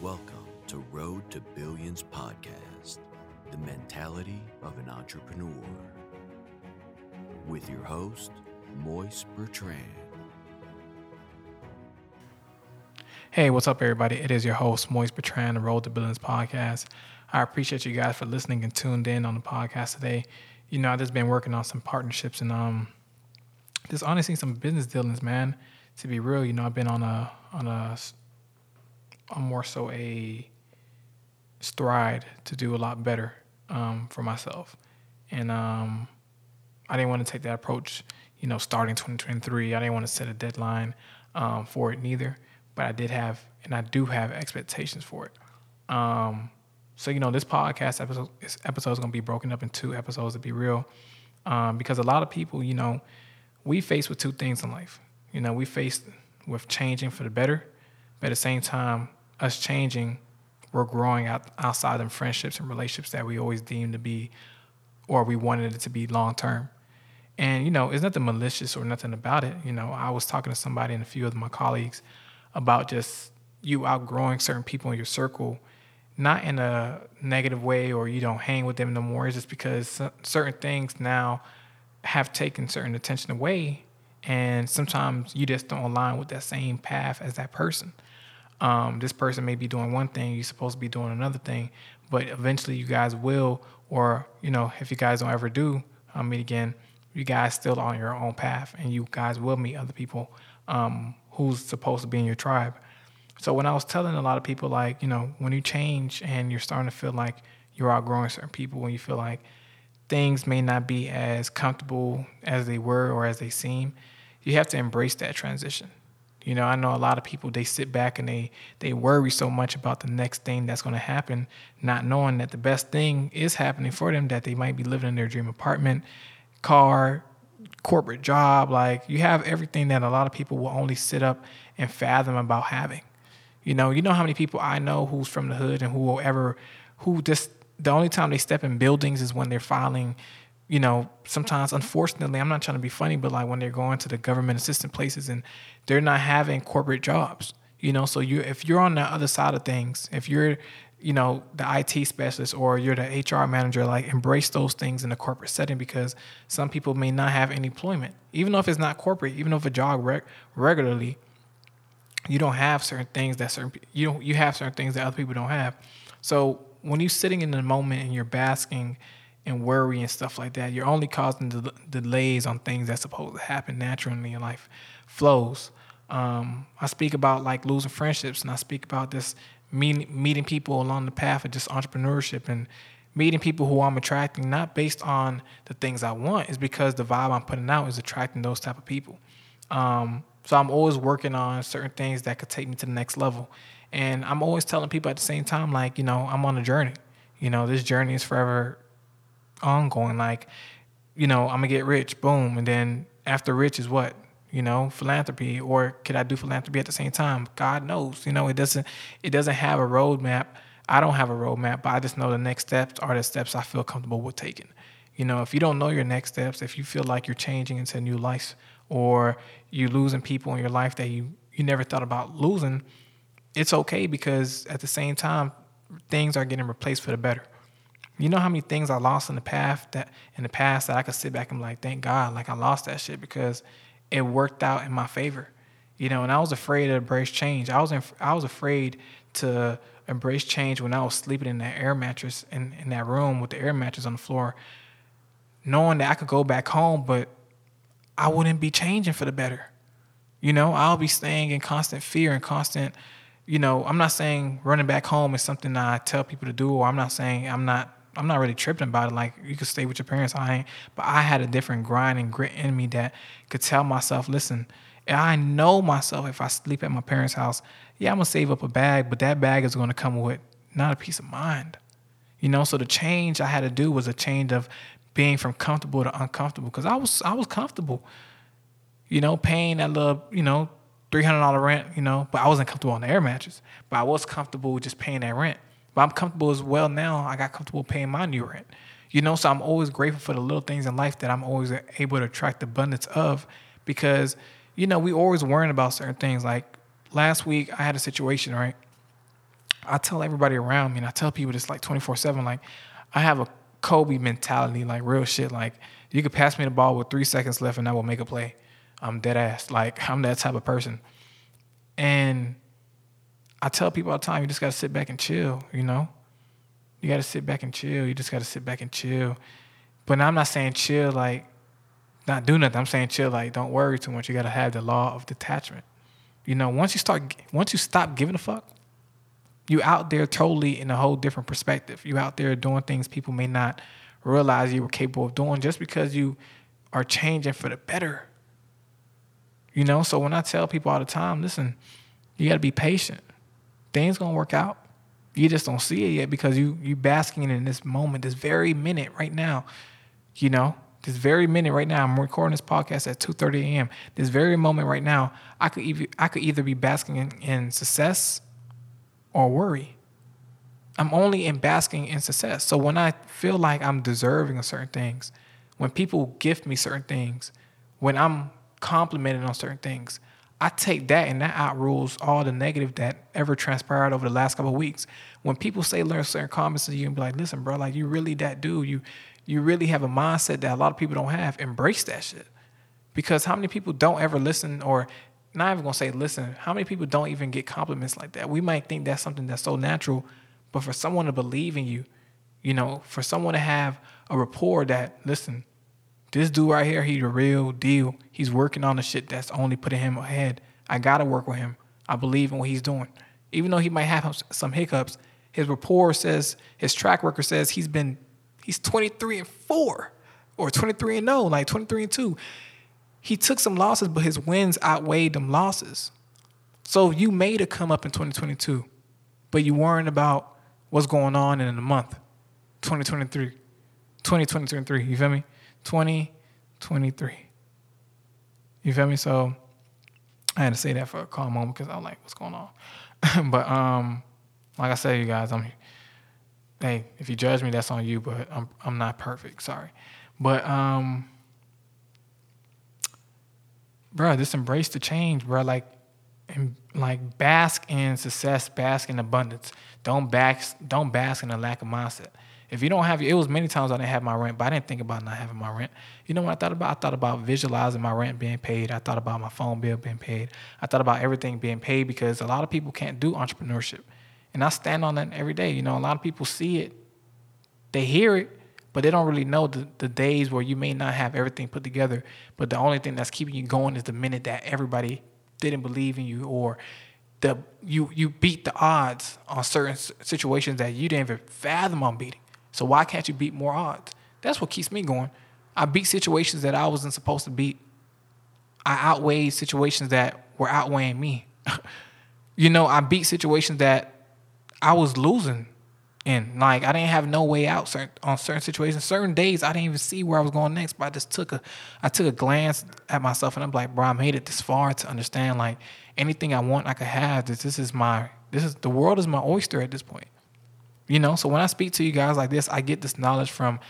Welcome to Road to Billions podcast, the mentality of an entrepreneur. With your host, Moise Bertrand. Hey, what's up, everybody? It is your host, Moise Bertrand, the Road to Billions podcast. I appreciate you guys for listening and tuned in on the podcast today. You know, I've just been working on some partnerships and um, just honestly some business dealings, man. To be real, you know, I've been on a on a, a more so a stride to do a lot better um, for myself, and um, I didn't want to take that approach. You know, starting 2023, I didn't want to set a deadline um, for it neither, but I did have, and I do have expectations for it. Um, so you know, this podcast episode this episode is going to be broken up in two episodes to be real, um, because a lot of people, you know, we face with two things in life. You know, we face with changing for the better, but at the same time, us changing, we're growing out outside of friendships and relationships that we always deemed to be, or we wanted it to be long term. And you know, it's nothing malicious or nothing about it. You know, I was talking to somebody and a few of my colleagues about just you outgrowing certain people in your circle, not in a negative way or you don't hang with them no more. It's just because certain things now have taken certain attention away and sometimes you just don't align with that same path as that person um, this person may be doing one thing you're supposed to be doing another thing but eventually you guys will or you know if you guys don't ever do um, meet again you guys still on your own path and you guys will meet other people um, who's supposed to be in your tribe so when i was telling a lot of people like you know when you change and you're starting to feel like you're outgrowing certain people when you feel like things may not be as comfortable as they were or as they seem, you have to embrace that transition. You know, I know a lot of people they sit back and they they worry so much about the next thing that's going to happen, not knowing that the best thing is happening for them that they might be living in their dream apartment, car, corporate job, like you have everything that a lot of people will only sit up and fathom about having. You know, you know how many people I know who's from the hood and who will ever who just the only time they step in buildings is when they're filing you know, sometimes unfortunately, I'm not trying to be funny, but like when they're going to the government assistant places and they're not having corporate jobs, you know, so you if you're on the other side of things, if you're, you know, the IT specialist or you're the HR manager, like embrace those things in the corporate setting because some people may not have any employment, even though if it's not corporate, even if a job reg- regularly, you don't have certain things that certain you don't you have certain things that other people don't have. So when you're sitting in the moment and you're basking and worry and stuff like that, you're only causing del- delays on things that's supposed to happen naturally in life. Flows. Um, I speak about like losing friendships, and I speak about this meeting meeting people along the path of just entrepreneurship and meeting people who I'm attracting, not based on the things I want, is because the vibe I'm putting out is attracting those type of people. Um, so I'm always working on certain things that could take me to the next level. And I'm always telling people at the same time, like, you know, I'm on a journey. You know, this journey is forever ongoing. Like, you know, I'm gonna get rich, boom, and then after rich is what? You know, philanthropy, or could I do philanthropy at the same time? God knows. You know, it doesn't it doesn't have a roadmap. I don't have a roadmap, but I just know the next steps are the steps I feel comfortable with taking. You know, if you don't know your next steps, if you feel like you're changing into a new life, or you're losing people in your life that you you never thought about losing, it's okay because at the same time, things are getting replaced for the better. You know how many things I lost in the past that in the past that I could sit back and be like, thank God, like I lost that shit because it worked out in my favor. You know, and I was afraid to embrace change. I was in, I was afraid to embrace change when I was sleeping in that air mattress in, in that room with the air mattress on the floor, knowing that I could go back home, but I wouldn't be changing for the better. You know, I'll be staying in constant fear and constant you know, I'm not saying running back home is something I tell people to do, or I'm not saying I'm not I'm not really tripping about it. Like you could stay with your parents, I ain't. But I had a different grind and grit in me that could tell myself, listen, I know myself if I sleep at my parents' house, yeah, I'm gonna save up a bag, but that bag is gonna come with not a peace of mind. You know, so the change I had to do was a change of being from comfortable to uncomfortable because I was I was comfortable, you know, paying that little, you know, three hundred dollar rent, you know, but I wasn't comfortable on the air mattress. But I was comfortable with just paying that rent. But I'm comfortable as well now. I got comfortable paying my new rent. You know, so I'm always grateful for the little things in life that I'm always able to attract abundance of because, you know, we always worrying about certain things. Like last week I had a situation, right? I tell everybody around me, and I tell people this like 24 7, like, I have a Kobe mentality, like real shit. Like, you could pass me the ball with three seconds left and I will make a play. I'm dead ass. Like, I'm that type of person. And I tell people all the time, you just gotta sit back and chill, you know? You gotta sit back and chill. You just gotta sit back and chill. But I'm not saying chill like not do nothing. I'm saying chill like don't worry too much. You gotta have the law of detachment. You know, once you start once you stop giving a fuck, you out there totally in a whole different perspective. You out there doing things people may not realize you were capable of doing just because you are changing for the better. You know, so when I tell people all the time, listen, you gotta be patient. Things gonna work out. You just don't see it yet because you you basking in this moment, this very minute right now. You know, this very minute right now, I'm recording this podcast at 2:30 a.m. This very moment right now, I could either I could either be basking in, in success or worry. I'm only in basking in success. So when I feel like I'm deserving of certain things, when people gift me certain things, when I'm complimented on certain things, I take that and that outrules all the negative that ever transpired over the last couple of weeks. When people say learn certain comments to you and be like, listen, bro, like you really that dude. You you really have a mindset that a lot of people don't have. Embrace that shit. Because how many people don't ever listen or not even gonna say listen, how many people don't even get compliments like that? We might think that's something that's so natural, but for someone to believe in you, you know, for someone to have a rapport that, listen, this dude right here, he's a real deal. He's working on the shit that's only putting him ahead. I gotta work with him. I believe in what he's doing. Even though he might have some hiccups, his rapport says, his track record says he's been, he's 23 and 4 or 23 and 0, like 23 and 2. He took some losses, but his wins outweighed them losses. So you made a come up in 2022, but you weren't about what's going on in a month, 2023, 2023. You feel me? 2023. You feel me? So I had to say that for a calm moment because I was like, what's going on? but um, like I said, you guys, I'm hey, if you judge me, that's on you, but I'm I'm not perfect. Sorry. But um bro, just embrace the change, bro. Like and like bask in success, bask in abundance. Don't bask don't bask in a lack of mindset. If you don't have it was many times I didn't have my rent, but I didn't think about not having my rent. You know what I thought about? I thought about visualizing my rent being paid. I thought about my phone bill being paid. I thought about everything being paid because a lot of people can't do entrepreneurship. And I stand on that every day. You know, a lot of people see it, they hear it, but they don't really know the, the days where you may not have everything put together. But the only thing that's keeping you going is the minute that everybody didn't believe in you or the you you beat the odds on certain situations that you didn't even fathom on beating. So why can't you beat more odds? That's what keeps me going. I beat situations that I wasn't supposed to beat. I outweighed situations that were outweighing me. you know, I beat situations that I was losing in. Like I didn't have no way out certain, on certain situations. Certain days I didn't even see where I was going next, but I just took a I took a glance at myself and I'm like, bro, I made it this far to understand like anything I want I could have. This this is my this is the world is my oyster at this point. You know, so when I speak to you guys like this, I get this knowledge from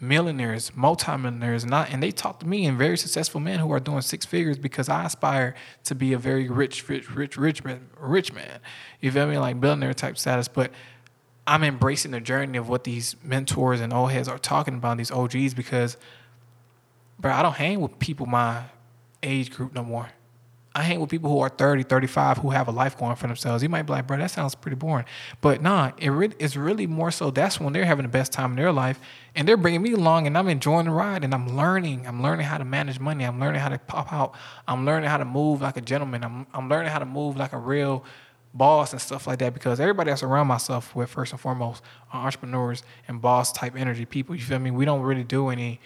millionaires, multimillionaires, and, and they talk to me and very successful men who are doing six figures because I aspire to be a very rich, rich, rich, rich man, rich man. You feel me? Like billionaire type status. But I'm embracing the journey of what these mentors and old heads are talking about, these OGs, because, bro, I don't hang with people my age group no more. I hang with people who are 30, 35, who have a life going for themselves. You might be like, bro, that sounds pretty boring. But nah, it re- it's really more so that's when they're having the best time in their life and they're bringing me along and I'm enjoying the ride and I'm learning. I'm learning how to manage money. I'm learning how to pop out. I'm learning how to move like a gentleman. I'm, I'm learning how to move like a real boss and stuff like that because everybody I around myself with, first and foremost, are entrepreneurs and boss type energy people. You feel me? We don't really do any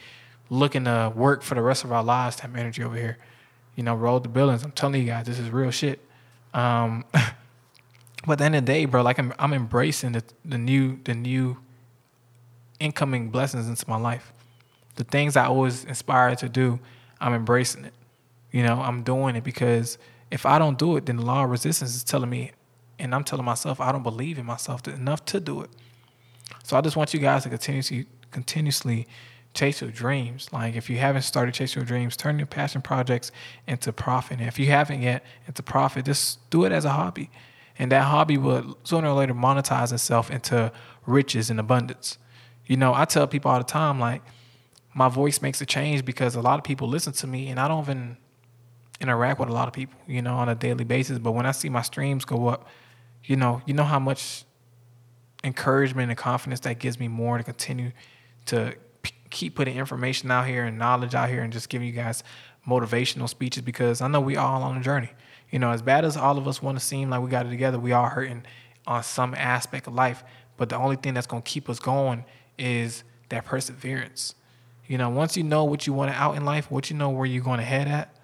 looking to work for the rest of our lives type energy over here you know, Road to Billions. I'm telling you guys, this is real shit. Um, but at the end of the day, bro, like I'm, I'm embracing the, the new, the new incoming blessings into my life. The things I always inspired to do, I'm embracing it. You know, I'm doing it because if I don't do it, then the law of resistance is telling me, and I'm telling myself I don't believe in myself enough to do it. So I just want you guys to continuously, continuously chase your dreams. Like if you haven't started chasing your dreams, turn your passion projects into profit. And if you haven't yet into profit, just do it as a hobby. And that hobby will sooner or later monetize itself into riches and abundance. You know, I tell people all the time, like, my voice makes a change because a lot of people listen to me and I don't even interact with a lot of people, you know, on a daily basis. But when I see my streams go up, you know, you know how much encouragement and confidence that gives me more to continue to keep putting information out here and knowledge out here and just giving you guys motivational speeches because I know we all on a journey. You know, as bad as all of us want to seem like we got it together, we are hurting on some aspect of life. But the only thing that's going to keep us going is that perseverance. You know, once you know what you want out in life, what you know where you're going to head at,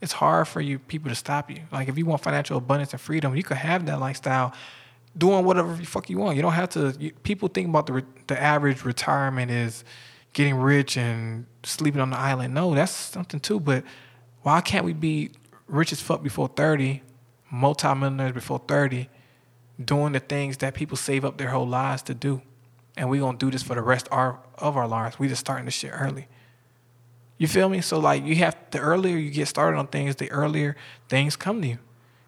it's hard for you people to stop you. Like if you want financial abundance and freedom, you could have that lifestyle doing whatever the fuck you want. You don't have to. You, people think about the the average retirement is getting rich and sleeping on the island. No, that's something too. But why can't we be rich as fuck before thirty, multimillionaires before thirty, doing the things that people save up their whole lives to do, and we're gonna do this for the rest our, of our lives. We just starting this shit early. You feel me? So like you have the earlier you get started on things, the earlier things come to you.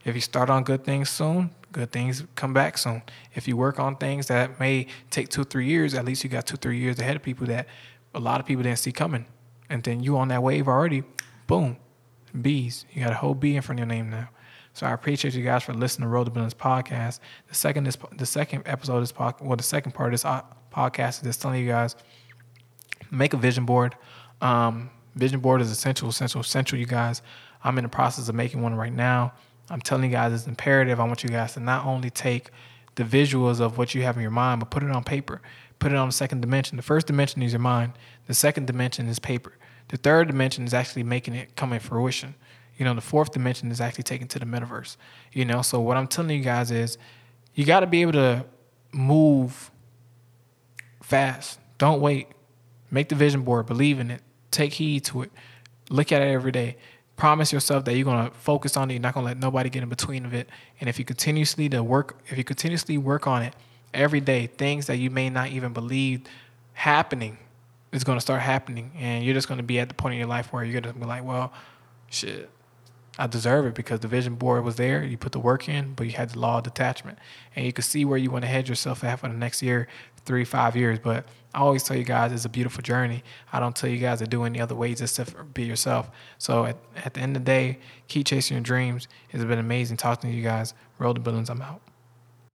If you start on good things soon, good things come back soon. If you work on things that may take two, three years, at least you got two, three years ahead of people that a lot of people didn't see coming. And then you on that wave already, boom, bees. You got a whole bee in front of your name now. So I appreciate you guys for listening to Road to Billions podcast. The second this the second episode of this podcast, well, the second part of this uh, podcast is just telling you guys make a vision board. Um, vision board is essential, essential, essential. You guys, I'm in the process of making one right now. I'm telling you guys it's imperative. I want you guys to not only take the visuals of what you have in your mind, but put it on paper. Put it on the second dimension. The first dimension is your mind. The second dimension is paper. The third dimension is actually making it come in fruition. You know, the fourth dimension is actually taken to the metaverse. You know, so what I'm telling you guys is you got to be able to move fast. Don't wait. Make the vision board, believe in it, take heed to it, look at it every day promise yourself that you're gonna focus on it. You're not gonna let nobody get in between of it. And if you continuously to work, if you continuously work on it every day, things that you may not even believe happening is gonna start happening, and you're just gonna be at the point in your life where you're gonna be like, well, shit, I deserve it because the vision board was there. You put the work in, but you had the law of detachment, and you could see where you want to head yourself at for the next year, three, five years. But I always tell you guys it's a beautiful journey. I don't tell you guys to do any other ways except for be yourself. So at, at the end of the day, keep chasing your dreams. It's been amazing talking to you guys. Road to Billions. I'm out.